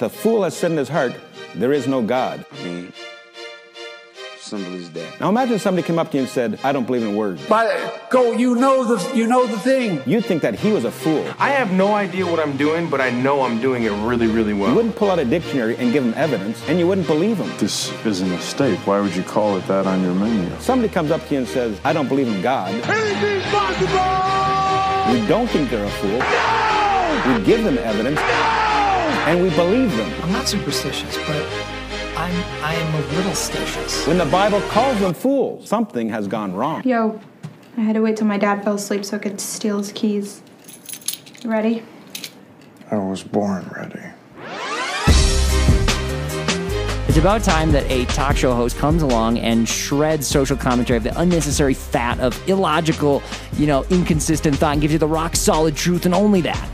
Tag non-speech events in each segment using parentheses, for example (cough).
The fool has said in his heart, There is no God. I mean, simple as that. Now imagine somebody came up to you and said, I don't believe in words. But go, you know the you know the thing. You'd think that he was a fool. I have no idea what I'm doing, but I know I'm doing it really, really well. You wouldn't pull out a dictionary and give him evidence, and you wouldn't believe him. This is a mistake. Why would you call it that on your menu? Somebody comes up to you and says, I don't believe in God. We don't think they're a fool. We give them evidence. And we believe them. I'm not superstitious, but I'm I am a little stitious. When the Bible calls them fools, something has gone wrong. Yo, I had to wait till my dad fell asleep so I could steal his keys. You ready? I was born ready. It's about time that a talk show host comes along and shreds social commentary of the unnecessary fat of illogical, you know, inconsistent thought and gives you the rock solid truth and only that.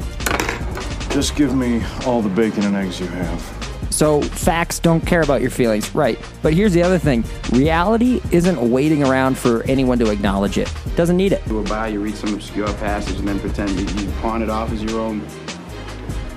Just give me all the bacon and eggs you have. So facts don't care about your feelings, right? But here's the other thing reality isn't waiting around for anyone to acknowledge it, doesn't need it. You go by, you read some obscure passage, and then pretend that you pawn it off as your own,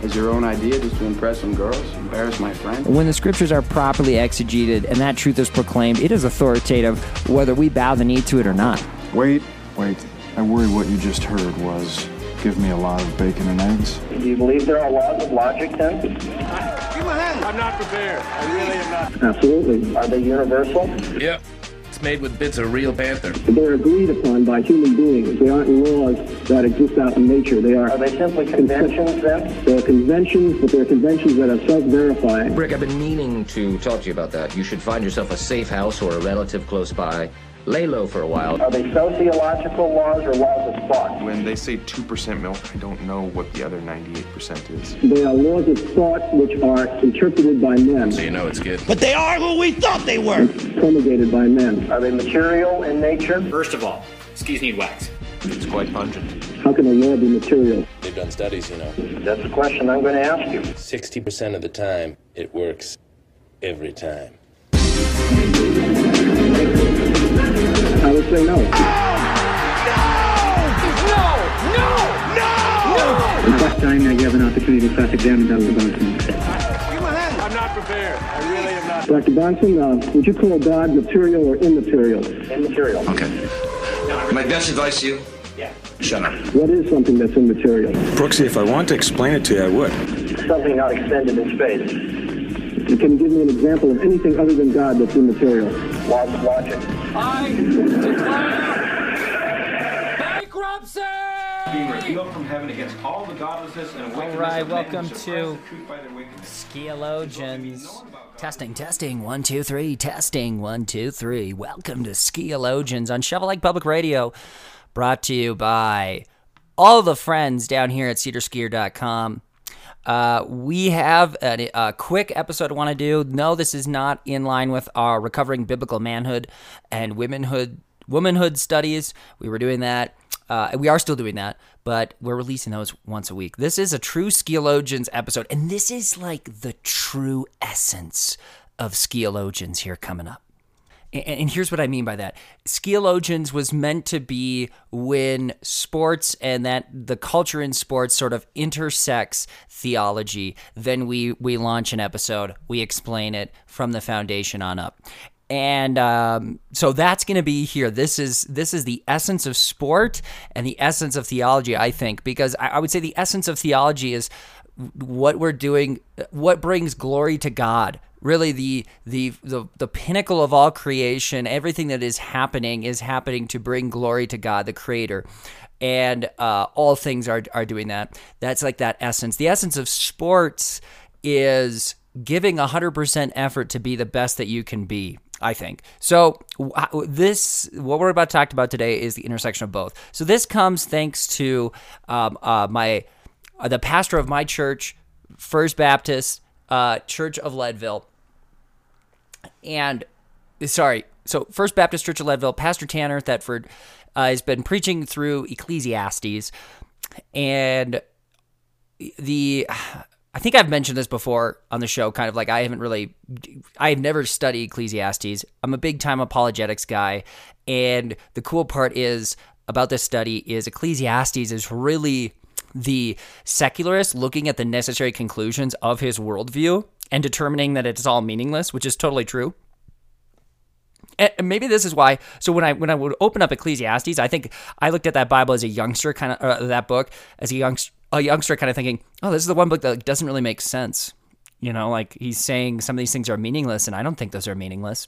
as your own idea, just to impress some girls, embarrass my friend. When the scriptures are properly exegeted and that truth is proclaimed, it is authoritative whether we bow the knee to it or not. Wait, wait. I worry what you just heard was give me a lot of bacon and eggs. Do you believe there are laws of logic then? Give my hand. I'm not prepared. I really am not. Absolutely. Are they universal? Yep. It's made with bits of real panther. They're agreed upon by human beings. They aren't laws that exist out in nature. They are. Are they simply conventions then? They're conventions, but they're conventions that are self-verifying. Rick, I've been meaning to talk to you about that. You should find yourself a safe house or a relative close by. Lay low for a while. Are they sociological laws or laws of thought? When they say 2% milk, I don't know what the other 98% is. They are laws of thought which are interpreted by men, So you know it's good. But they are who we thought they were. promulgated by men. Are they material in nature? First of all, skis need wax. It's quite pungent. How can a law be material? They've done studies, you know. That's the question I'm going to ask you. 60% of the time, it works every time. I would say no. No! No! No! No! No! The first time that you have an opportunity to cross-examine Dr. Bahnsen. I'm not prepared. I really am not. Dr. Bahnsen, uh, would you call God material or immaterial? Immaterial. Okay. My best advice to you? Yeah. Shut up. What is something that's immaterial? Brooksy, if I want to explain it to you, I would. Something not extended in space. Can you can give me an example of anything other than God that's immaterial. Laws of logic. Being revealed from heaven against all the godlessness and All right, welcome to Skieologians. Testing, testing, one, two, three, testing, one, two, three. Welcome to Skieologians on Shovel Lake Public Radio, brought to you by all the friends down here at sederskier.com. Uh, we have a, a quick episode I want to do. No, this is not in line with our recovering biblical manhood and womanhood womanhood studies. We were doing that. Uh, we are still doing that, but we're releasing those once a week. This is a true Skieologians episode, and this is like the true essence of Skieologians here coming up. And, here's what I mean by that. Skieologians was meant to be when sports and that the culture in sports sort of intersects theology. Then we we launch an episode, we explain it from the foundation on up. And um, so that's going to be here. This is this is the essence of sport and the essence of theology, I think, because I, I would say the essence of theology is what we're doing, what brings glory to God. Really, the, the the the pinnacle of all creation, everything that is happening is happening to bring glory to God, the Creator, and uh, all things are are doing that. That's like that essence. The essence of sports is giving 100% effort to be the best that you can be. I think. So this, what we're about to talk about today, is the intersection of both. So this comes thanks to um, uh, my uh, the pastor of my church, First Baptist uh, Church of Leadville, and sorry, so First Baptist Church of Leadville, Pastor Tanner Thetford uh, has been preaching through Ecclesiastes, and the I think I've mentioned this before on the show, kind of like I haven't really, I've never studied Ecclesiastes. I'm a big time apologetics guy. And the cool part is about this study is Ecclesiastes is really the secularist looking at the necessary conclusions of his worldview and determining that it's all meaningless, which is totally true. And maybe this is why. So when I when I would open up Ecclesiastes, I think I looked at that Bible as a youngster, kind of uh, that book as a youngster, a youngster, kind of thinking, oh, this is the one book that doesn't really make sense. You know, like he's saying some of these things are meaningless, and I don't think those are meaningless.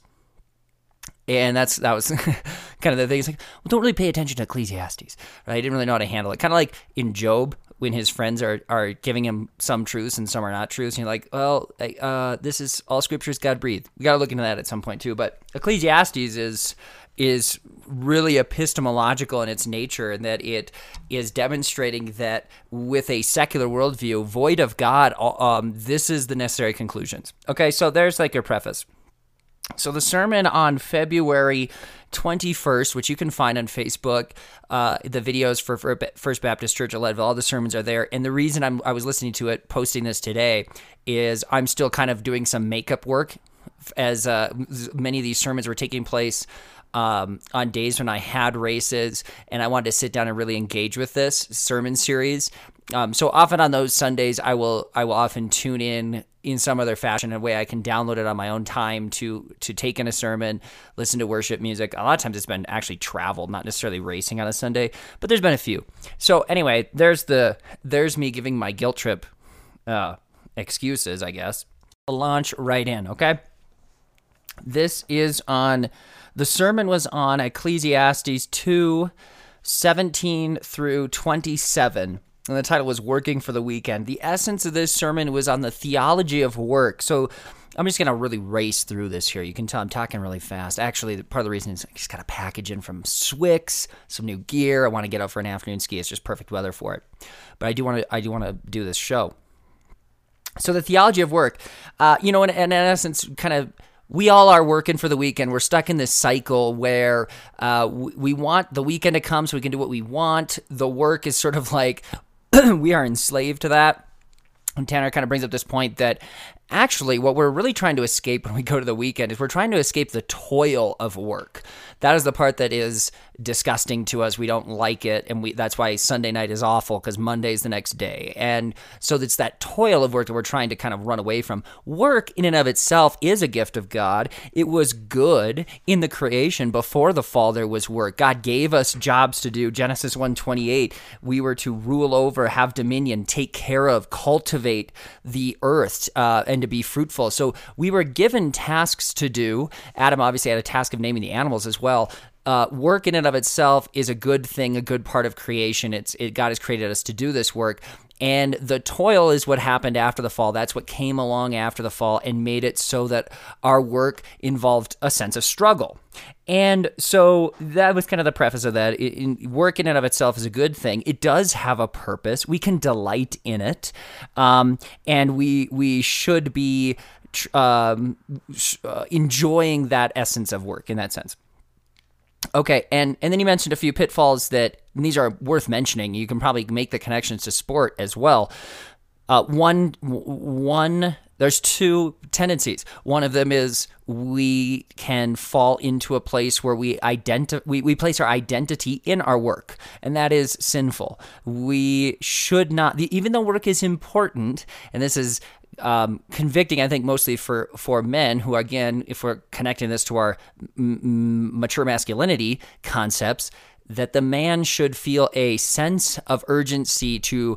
And that's that was (laughs) kind of the thing. It's like, well, don't really pay attention to Ecclesiastes, right? I didn't really know how to handle it. Kind of like in Job, when his friends are are giving him some truths and some are not truths. And you're like, well, uh, this is all scriptures God breathed. We got to look into that at some point too. But Ecclesiastes is is really epistemological in its nature and that it is demonstrating that with a secular worldview void of God, um, this is the necessary conclusions. Okay, so there's like your preface. So the sermon on February 21st, which you can find on Facebook, uh, the videos for, First Baptist Church of Leadville, all the sermons are there. And the reason I'm, I was listening to it, posting this today, is I'm still kind of doing some makeup work as uh, many of these sermons were taking place um, on days when I had races and I wanted to sit down and really engage with this sermon series. Um, so often on those Sundays, I will I will often tune in in some other fashion, a way I can download it on my own time to to take in a sermon, listen to worship music. A lot of times it's been actually traveled, not necessarily racing on a Sunday, but there's been a few. So anyway, there's the there's me giving my guilt trip uh, excuses, I guess. I'll launch right in, okay? This is on the sermon was on Ecclesiastes 2 17 through 27 and the title was Working for the Weekend. The essence of this sermon was on the theology of work. So I'm just going to really race through this here. You can tell I'm talking really fast. Actually, part of the reason is I just got a package in from Swix, some new gear. I want to get out for an afternoon ski. It's just perfect weather for it. But I do want to I do want to do this show. So the theology of work, uh, you know, in, in essence, kind of we all are working for the weekend. We're stuck in this cycle where uh, we want the weekend to come so we can do what we want. The work is sort of like (clears throat) we are enslaved to that. And Tanner kind of brings up this point that actually what we're really trying to escape when we go to the weekend is we're trying to escape the toil of work. That is the part that is disgusting to us. We don't like it, and we that's why Sunday night is awful because Monday's the next day. And so it's that toil of work that we're trying to kind of run away from. Work in and of itself is a gift of God. It was good in the creation before the fall. There was work. God gave us jobs to do. Genesis 1:28. We were to rule over, have dominion, take care of, cultivate the earth, uh, and to be fruitful. So we were given tasks to do. Adam obviously had a task of naming the animals as well uh, work in and of itself is a good thing, a good part of creation. It's it, God has created us to do this work, and the toil is what happened after the fall. That's what came along after the fall and made it so that our work involved a sense of struggle. And so that was kind of the preface of that. In, work in and of itself is a good thing. It does have a purpose. We can delight in it, um, and we we should be um, uh, enjoying that essence of work in that sense. Okay, and and then you mentioned a few pitfalls that these are worth mentioning. You can probably make the connections to sport as well. Uh, one one there's two tendencies. One of them is we can fall into a place where we identi- we, we place our identity in our work, and that is sinful. We should not, even though work is important, and this is um, convicting, I think, mostly for for men who, again, if we're connecting this to our m- mature masculinity concepts, that the man should feel a sense of urgency to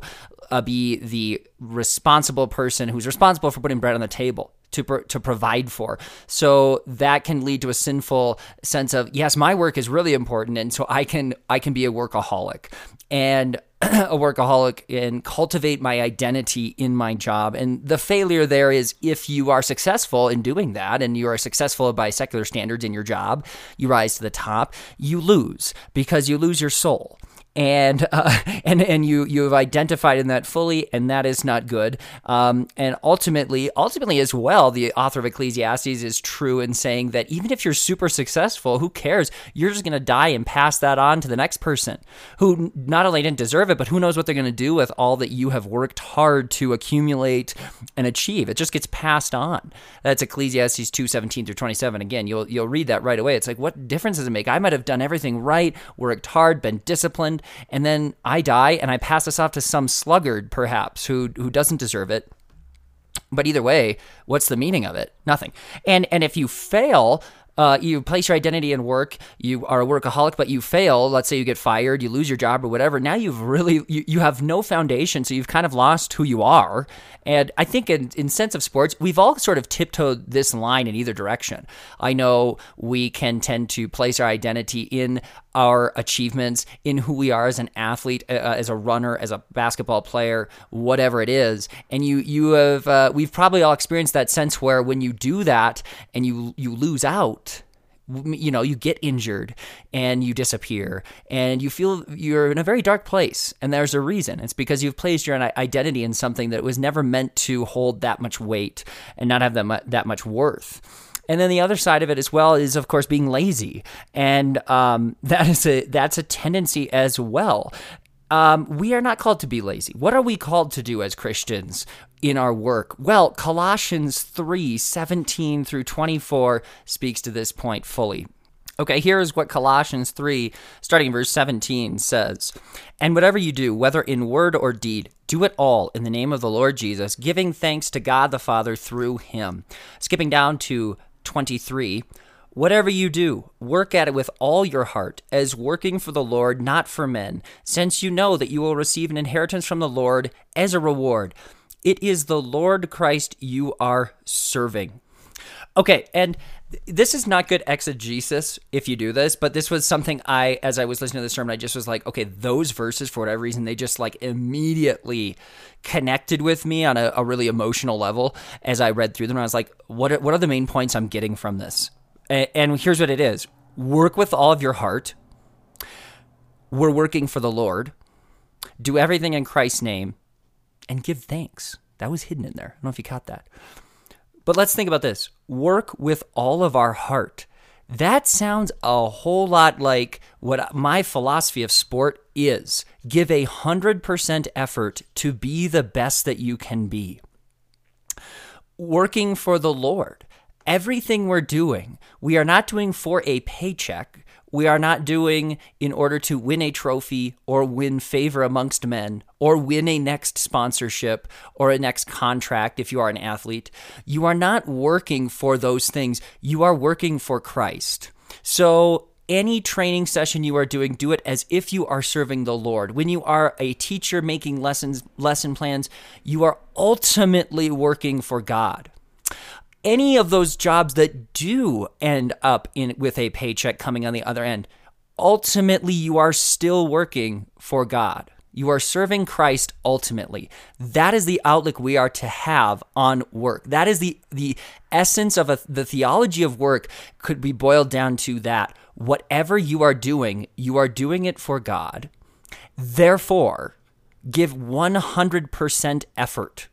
uh, be the responsible person who's responsible for putting bread on the table to pro- to provide for. So that can lead to a sinful sense of yes, my work is really important, and so I can I can be a workaholic and (clears throat) a workaholic and cultivate my identity in my job. And the failure there is if you are successful in doing that and you are successful by secular standards in your job, you rise to the top, you lose because you lose your soul and (laughs) uh, and and you you have identified in that fully, and that is not good. Um, and ultimately, ultimately as well, the author of Ecclesiastes is true in saying that even if you're super successful, who cares? You're just going to die and pass that on to the next person who not only didn't deserve it, but who knows what they're going to do with all that you have worked hard to accumulate and achieve. It just gets passed on. That's Ecclesiastes two seventeen through twenty seven. Again, you'll you'll read that right away. It's like what difference does it make? I might have done everything right, worked hard, been disciplined and then I die and I pass this off to some sluggard perhaps who who doesn't deserve it. But either way, what's the meaning of it? Nothing. And and if you fail, uh, you place your identity in work, you are a workaholic, but you fail. Let's say you get fired, you lose your job or whatever. Now you've really, you, you have no foundation. So you've kind of lost who you are. And I think in, in sense of sports, we've all sort of tiptoed this line in either direction. I know we can tend to place our identity in our achievements, in who we are as an athlete, uh, uh, as a runner, as a basketball player, whatever it is. And you you have uh, we've probably all experienced that sense where when you do that and you you lose out, you know, you get injured and you disappear and you feel you're in a very dark place. And there's a reason. It's because you've placed your identity in something that was never meant to hold that much weight and not have that that much worth. And then the other side of it as well is, of course, being lazy, and um, (laughs) that is a that's a tendency as well. Um, we are not called to be lazy. What are we called to do as Christians in our work? Well, Colossians 3 17 through 24 speaks to this point fully. Okay, here's what Colossians 3, starting in verse 17, says And whatever you do, whether in word or deed, do it all in the name of the Lord Jesus, giving thanks to God the Father through him. Skipping down to 23. Whatever you do, work at it with all your heart, as working for the Lord, not for men, since you know that you will receive an inheritance from the Lord as a reward. It is the Lord Christ you are serving. Okay, and this is not good exegesis if you do this, but this was something I, as I was listening to the sermon, I just was like, okay, those verses, for whatever reason, they just like immediately connected with me on a, a really emotional level as I read through them. I was like, what are, what are the main points I'm getting from this? And, and here's what it is work with all of your heart. We're working for the Lord. Do everything in Christ's name and give thanks. That was hidden in there. I don't know if you caught that. But let's think about this work with all of our heart. That sounds a whole lot like what my philosophy of sport is. Give a 100% effort to be the best that you can be. Working for the Lord. Everything we're doing, we are not doing for a paycheck we are not doing in order to win a trophy or win favor amongst men or win a next sponsorship or a next contract if you are an athlete. You are not working for those things. You are working for Christ. So, any training session you are doing, do it as if you are serving the Lord. When you are a teacher making lessons, lesson plans, you are ultimately working for God any of those jobs that do end up in with a paycheck coming on the other end, ultimately you are still working for God. You are serving Christ ultimately. That is the outlook we are to have on work. That is the the essence of a, the theology of work could be boiled down to that. Whatever you are doing, you are doing it for God. Therefore, give 100% effort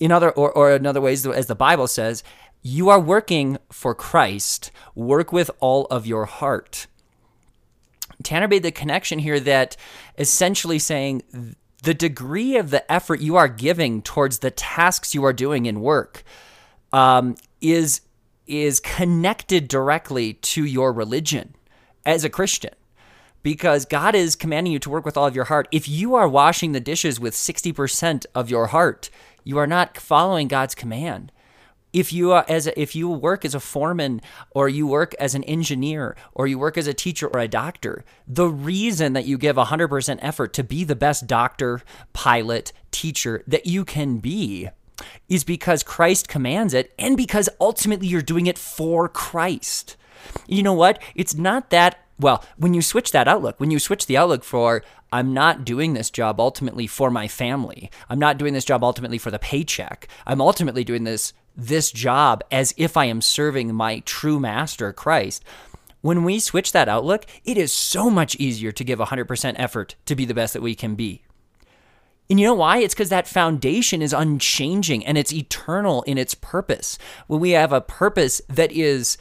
in other or, or in other ways as the bible says you are working for christ. Work with all of your heart. Tanner made the connection here that essentially saying the degree of the effort you are giving towards the tasks you are doing in work um, is is connected directly to your religion as a christian because God is commanding you to work with all of your heart. If you are washing the dishes with 60% of your heart, you are not following God's command. If you are as a, if you work as a foreman or you work as an engineer or you work as a teacher or a doctor, the reason that you give 100% effort to be the best doctor, pilot, teacher that you can be is because Christ commands it and because ultimately you're doing it for Christ. You know what? It's not that well, when you switch that outlook, when you switch the outlook for, I'm not doing this job ultimately for my family, I'm not doing this job ultimately for the paycheck, I'm ultimately doing this this job as if I am serving my true master, Christ. When we switch that outlook, it is so much easier to give 100% effort to be the best that we can be. And you know why? It's because that foundation is unchanging and it's eternal in its purpose. When we have a purpose that is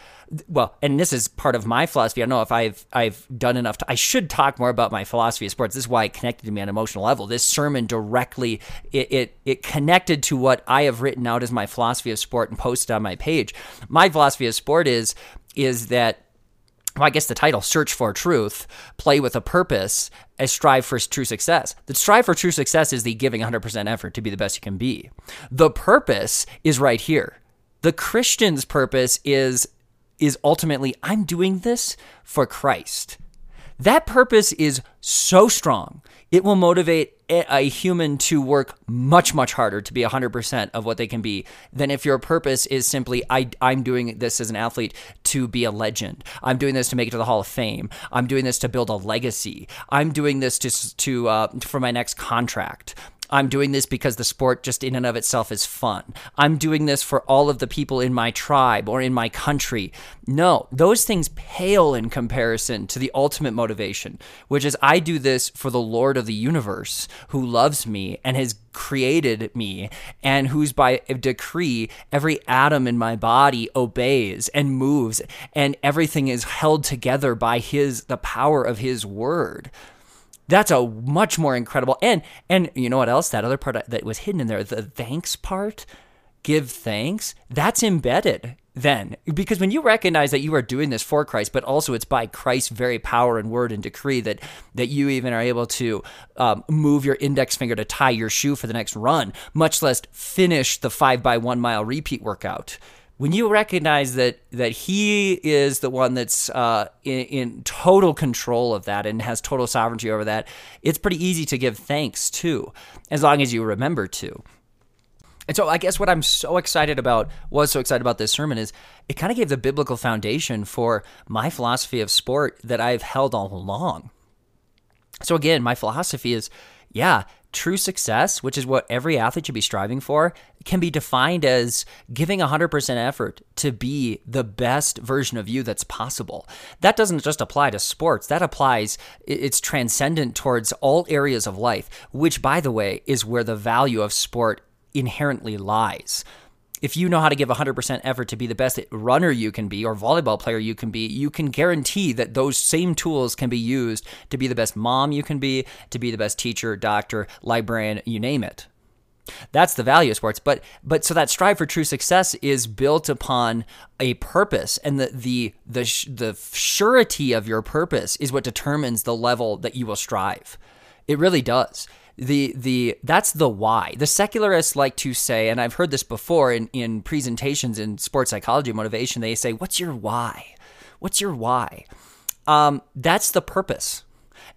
well, and this is part of my philosophy. I don't know if I've I've done enough. To, I should talk more about my philosophy of sports. This is why it connected to me on an emotional level. This sermon directly it, it it connected to what I have written out as my philosophy of sport and posted on my page. My philosophy of sport is is that well, I guess the title, Search for Truth, Play with a Purpose, and Strive for True Success. The strive for true success is the giving 100% effort to be the best you can be. The purpose is right here. The Christian's purpose is is ultimately I'm doing this for Christ. That purpose is so strong. It will motivate a human to work much, much harder to be 100% of what they can be than if your purpose is simply, I, I'm doing this as an athlete to be a legend. I'm doing this to make it to the Hall of Fame. I'm doing this to build a legacy. I'm doing this to, to uh, for my next contract. I'm doing this because the sport just in and of itself is fun. I'm doing this for all of the people in my tribe or in my country. No, those things pale in comparison to the ultimate motivation, which is I do this for the Lord of the universe who loves me and has created me and whose by decree every atom in my body obeys and moves and everything is held together by his the power of his word that's a much more incredible and and you know what else? That other part that was hidden in there, the thanks part, give thanks, that's embedded then because when you recognize that you are doing this for Christ, but also it's by Christ's very power and word and decree that that you even are able to um, move your index finger to tie your shoe for the next run, much less finish the five by one mile repeat workout when you recognize that that he is the one that's uh, in, in, total control of that and has total sovereignty over that, it's pretty easy to give thanks too, as long as you remember to. And so I guess what I'm so excited about, was so excited about this sermon is it kind of gave the biblical foundation for my philosophy of sport that I've held all along. So again, my philosophy is yeah, true success, which is what every athlete should be striving for, can be defined as giving 100% effort to be the best version of you that's possible. That doesn't just apply to sports, that applies, it's transcendent towards all areas of life, which, by the way, is where the value of sport inherently lies if you know how to give 100% effort to be the best runner you can be or volleyball player you can be, you can guarantee that those same tools can be used to be the best mom you can be, to be the best teacher, doctor, librarian, you name it. That's the value of sports, but but so that strive for true success is built upon a purpose, and the the the the surety of your purpose is what determines the level that you will strive. It really does the the that's the why. The secularists like to say, and I've heard this before in, in presentations in sports psychology motivation, they say, What's your why? What's your why? Um, that's the purpose.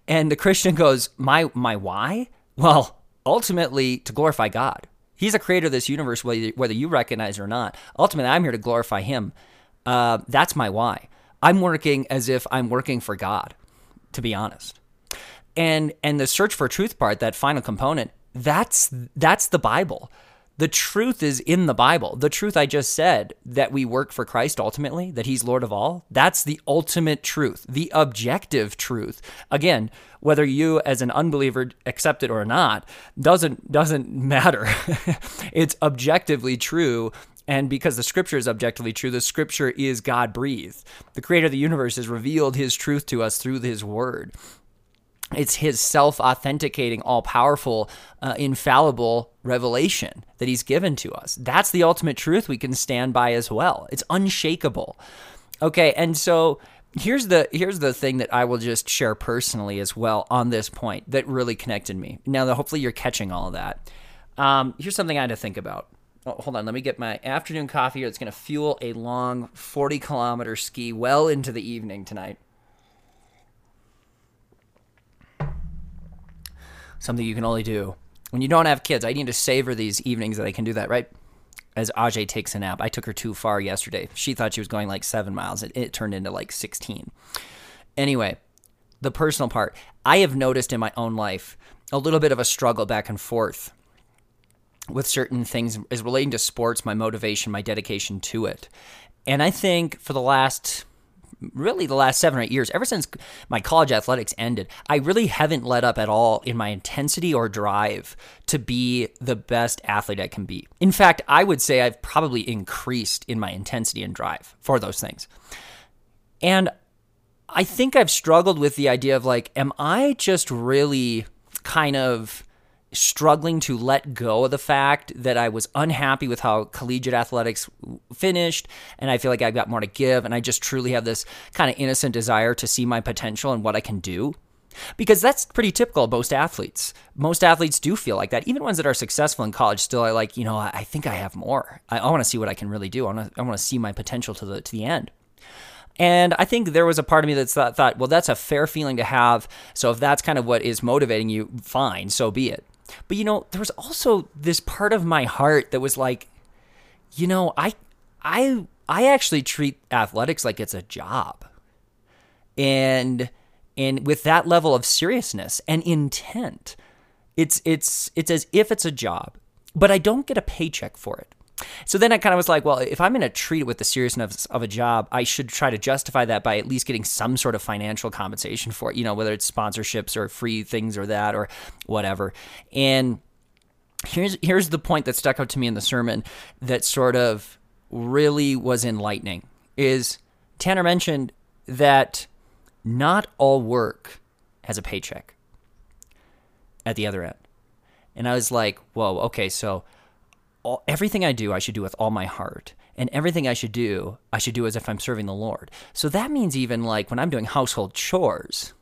And the Christian (laughs) goes, My my why? Well, ultimately to glorify God. He's a creator of this universe, whether, whether you recognize it or not. Ultimately, I'm here to glorify Him. Uh, that's my why. I'm working as if I'm working for God, to be honest and and the search for truth part that final component that's that's the bible the truth is in the bible the truth i just said that we work for christ ultimately that he's lord of all that's the ultimate truth the objective truth again whether you as an unbeliever accept it or not doesn't doesn't (laughs) matter it's objectively true and because the scripture is objectively true, the scripture is God breathed. The creator of the universe has revealed his truth to us through his word. It's his self authenticating, all powerful, uh, infallible revelation that he's given to us. That's the ultimate truth we can stand by as well. It's unshakable. Okay, and so here's the here's the thing that I will just share personally as well on this point that really connected me. Now, hopefully, you're catching all of that. Um, here's something I had to think about. Oh, hold on, let me get my afternoon coffee. Here. It's going to fuel a long 40 kilometer ski well into the evening tonight. Something you can only do when you don't have kids. I need to savor these evenings that I can do that, right? As Ajay takes a nap. I took her too far yesterday. She thought she was going like seven miles. It, it turned into like 16. Anyway, the personal part. I have noticed in my own life a little bit of a struggle back and forth with certain things is relating to sports, my motivation, my dedication to it. And I think for the last really the last seven or eight years, ever since my college athletics ended, I really haven't let up at all in my intensity or drive to be the best athlete I can be. In fact, I would say I've probably increased in my intensity and drive for those things. And I think I've struggled with the idea of like, am I just really kind of struggling to let go of the fact that I was unhappy with how collegiate athletics finished, and I feel like I've got more to give, and I just truly have this kind of innocent desire to see my potential and what I can do. Because that's pretty typical of most athletes. Most athletes do feel like that. Even ones that are successful in college still are like, you know, I think I have more. I, I want to see what I can really do. I want to, I see my potential to the to the end. And I think there was a part of me that thought, well, that's a fair feeling to have. So if that's kind of what is motivating you, fine, so be it. But you know, there was also this part of my heart that was like, you know, I, I, I actually treat athletics like it's a job, and and with that level of seriousness and intent, it's it's it's as if it's a job, but I don't get a paycheck for it. So then I kind of was like, well, if I'm going to treat it with the seriousness of a job, I should try to justify that by at least getting some sort of financial compensation for it, you know, whether it's sponsorships or free things or that or whatever. And here's here's the point that stuck out to me in the sermon that sort of really was enlightening is Tanner mentioned that not all work has a paycheck at the other end. And I was like, whoa, okay, so all, everything I do, I should do with all my heart. And everything I should do, I should do as if I'm serving the Lord. So that means even like when I'm doing household chores,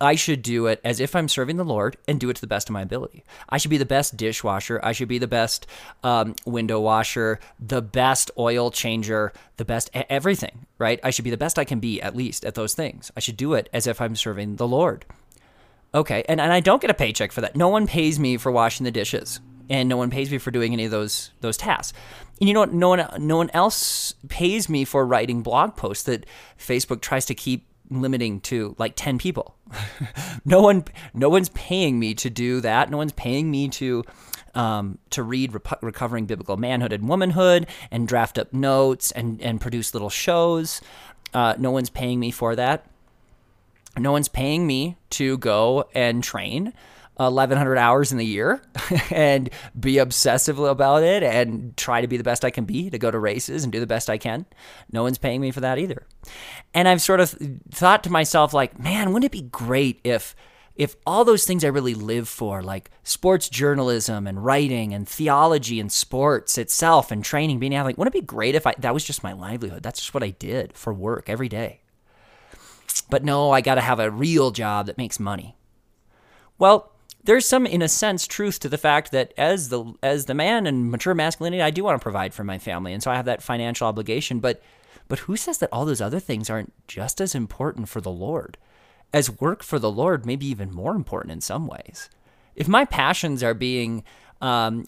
I should do it as if I'm serving the Lord and do it to the best of my ability. I should be the best dishwasher. I should be the best um, window washer, the best oil changer, the best everything, right? I should be the best I can be, at least at those things. I should do it as if I'm serving the Lord. Okay, and, and I don't get a paycheck for that. No one pays me for washing the dishes and no one pays me for doing any of those those tasks. And you know what? No one no one else pays me for writing blog posts that Facebook tries to keep limiting to like 10 people. (laughs) no one no one's paying me to do that. No one's paying me to um, to read Rep- recovering biblical manhood and womanhood and draft up notes and and produce little shows. Uh, no one's paying me for that. No one's paying me to go and train. 1100 hours in the year (laughs) and be obsessive about it and try to be the best I can be to go to races and do the best I can. No one's paying me for that either. And I've sort of thought to myself like, man, wouldn't it be great if if all those things I really live for, like sports journalism and writing and theology and sports itself and training, being athlete, wouldn't it be great if I, that was just my livelihood? That's just what I did for work every day. But no, I got to have a real job that makes money. Well, there's some in a sense truth to the fact that as the as the man and mature masculinity I do want to provide for my family and so I have that financial obligation but but who says that all those other things aren't just as important for the Lord? As work for the Lord maybe even more important in some ways. If my passions are being um,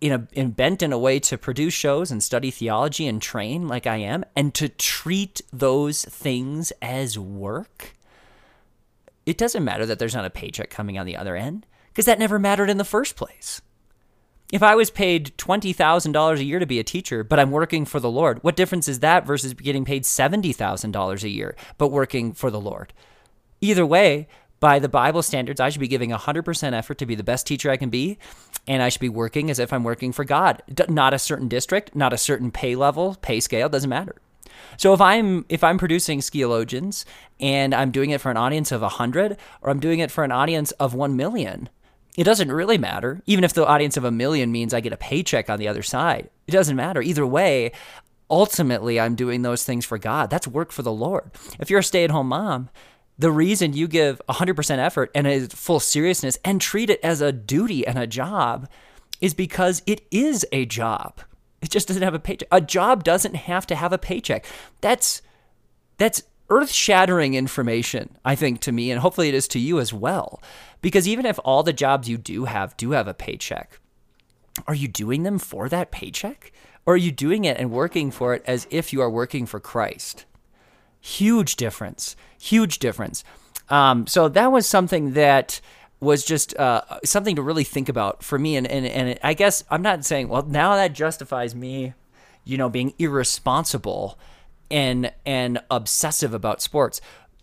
in a in bent in a way to produce shows and study theology and train like I am and to treat those things as work it doesn't matter that there's not a paycheck coming on the other end because that never mattered in the first place. If I was paid $20,000 a year to be a teacher, but I'm working for the Lord, what difference is that versus getting paid $70,000 a year, but working for the Lord? Either way, by the Bible standards, I should be giving 100% effort to be the best teacher I can be, and I should be working as if I'm working for God. Not a certain district, not a certain pay level, pay scale, doesn't matter. So if I'm if I'm producing Skieologians and I'm doing it for an audience of 100 or I'm doing it for an audience of 1 million, it doesn't really matter. Even if the audience of a million means I get a paycheck on the other side, it doesn't matter. Either way, ultimately I'm doing those things for God. That's work for the Lord. If you're a stay-at-home mom, the reason you give 100% effort and a full seriousness and treat it as a duty and a job is because it is a job. It just doesn't have a paycheck. A job doesn't have to have a paycheck. That's that's earth-shattering information, I think to me and hopefully it is to you as well. Because even if all the jobs you do have do have a paycheck, are you doing them for that paycheck? Or are you doing it and working for it as if you are working for Christ? Huge difference. Huge difference. Um, so that was something that was just uh, something to really think about for me. And, and, and I guess I'm not saying, well, now that justifies me, you know, being irresponsible and, and obsessive about sports.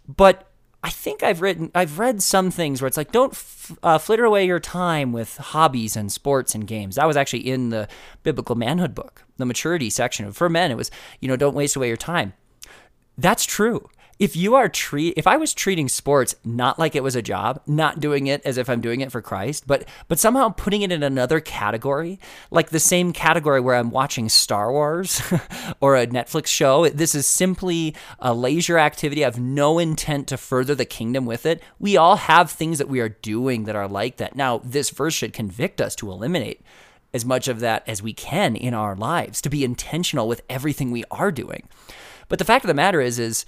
But I think I've written, I've read some things where it's like, don't f- uh, flitter away your time with hobbies and sports and games. That was actually in the biblical manhood book, the maturity section. For men, it was, you know, don't waste away your time. That's true. If you are treat if I was treating sports not like it was a job, not doing it as if I'm doing it for Christ, but but somehow putting it in another category, like the same category where I'm watching Star Wars (laughs) or a Netflix show, this is simply a leisure activity. I have no intent to further the kingdom with it. We all have things that we are doing that are like that. Now, this verse should convict us to eliminate as much of that as we can in our lives, to be intentional with everything we are doing. But the fact of the matter is is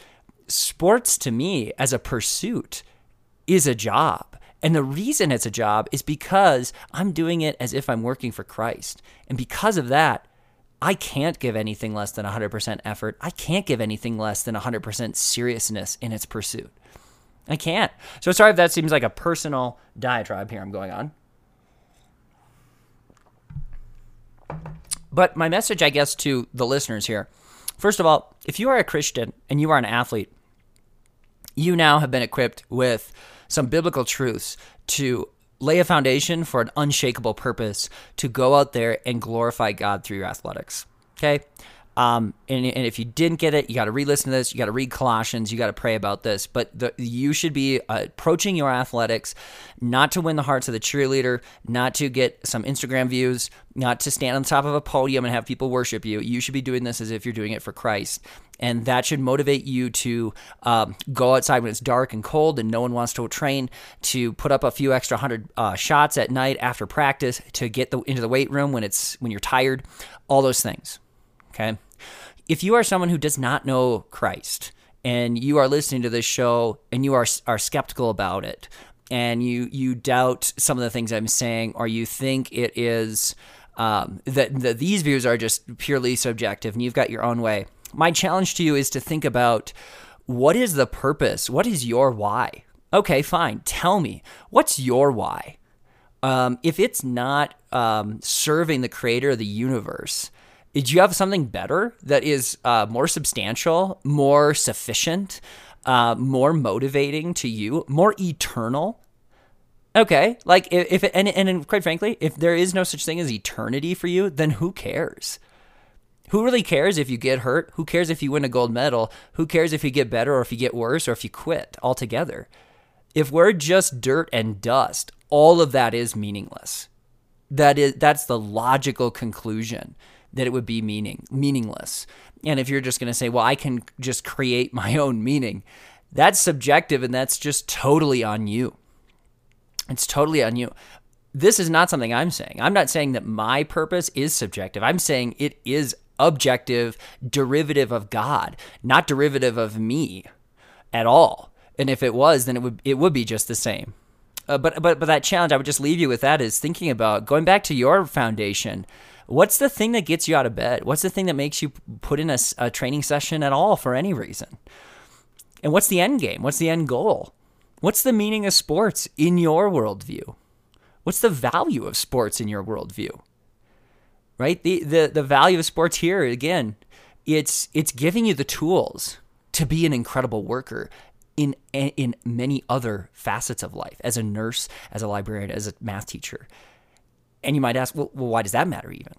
sports to me as a pursuit is a job. And the reason it's a job is because I'm doing it as if I'm working for Christ. And because of that, I can't give anything less than 100% effort. I can't give anything less than 100% seriousness in its pursuit. I can't. So sorry if that seems like a personal diatribe here I'm going on. But my message, I guess, to the listeners here first of all, if you are a Christian and you are an athlete, you now have been equipped with some biblical truths to lay a foundation for an unshakable purpose to go out there and glorify God through your athletics. Okay? Um, and, and if you didn't get it, you got to re-listen to this. You got to read Colossians. You got to pray about this. But the, you should be uh, approaching your athletics not to win the hearts of the cheerleader, not to get some Instagram views, not to stand on top of a podium and have people worship you. You should be doing this as if you're doing it for Christ. And that should motivate you to um, go outside when it's dark and cold and no one wants to train, to put up a few extra hundred uh, shots at night after practice, to get the, into the weight room when it's when you're tired, all those things. Okay if you are someone who does not know Christ and you are listening to this show and you are are skeptical about it and you you doubt some of the things I'm saying or you think it is um, that, that these views are just purely subjective and you've got your own way. My challenge to you is to think about what is the purpose? What is your why? Okay, fine. Tell me what's your why. Um, if it's not um, serving the creator of the universe, did you have something better that is uh, more substantial, more sufficient, uh, more motivating to you, more eternal? Okay, like if, if and, and quite frankly, if there is no such thing as eternity for you, then who cares? Who really cares if you get hurt? Who cares if you win a gold medal? Who cares if you get better or if you get worse or if you quit altogether? If we're just dirt and dust, all of that is meaningless. That is that's the logical conclusion that it would be meaning meaningless. And if you're just going to say, "Well, I can just create my (laughs) own meaning," that's subjective and that's just totally on you. It's totally on you. This is not something I'm saying. I'm not saying that my purpose is subjective. I'm saying it is objective, derivative of God, not derivative of me at all. And if it was, then it would it would be just the same. Uh, but but but that challenge, I would just leave you with that is thinking about going back to your foundation. What's the thing that gets you out of bed? What's the thing that makes you put in a, a training session at all for any reason? And what's the end game? What's the end goal? What's the meaning of sports in your worldview? What's the value of sports in your worldview? Right? The, the, the value of sports here, again, it's, it's giving you the tools to be an incredible worker in, in many other facets of life as a nurse, as a librarian, as a math teacher. And you might ask, well, well why does that matter even?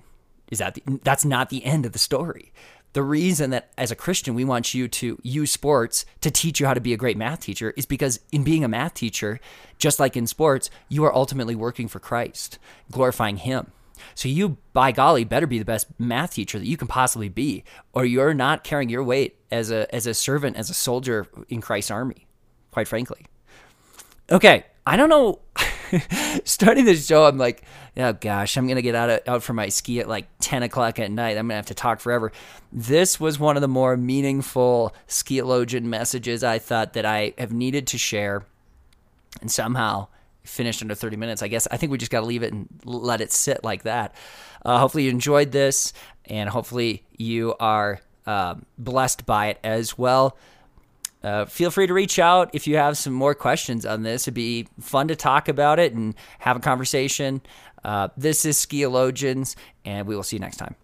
Is that the, that's not the end of the story? The reason that as a Christian we want you to use sports to teach you how to be a great math teacher is because in being a math teacher, just like in sports, you are ultimately working for Christ, glorifying him. So you by golly better be the best math teacher that you can possibly be or you're not carrying your weight as a as a servant as a soldier in Christ's army, quite frankly. Okay, I don't know (laughs) starting the show, I'm like, oh gosh, I'm gonna get out of, out for my ski at like 10 o'clock at night. I'm gonna have to talk forever. This was one of the more meaningful skieologian messages I thought that I have needed to share, and somehow finished under 30 minutes. I guess I think we just got to leave it and let it sit like that. Uh, hopefully you enjoyed this, and hopefully you are uh, blessed by it as well. Uh, feel free to reach out if you have some more questions on this. It'd be fun to talk about it and have a conversation. Uh, this is Skieologians, and we will see you next time.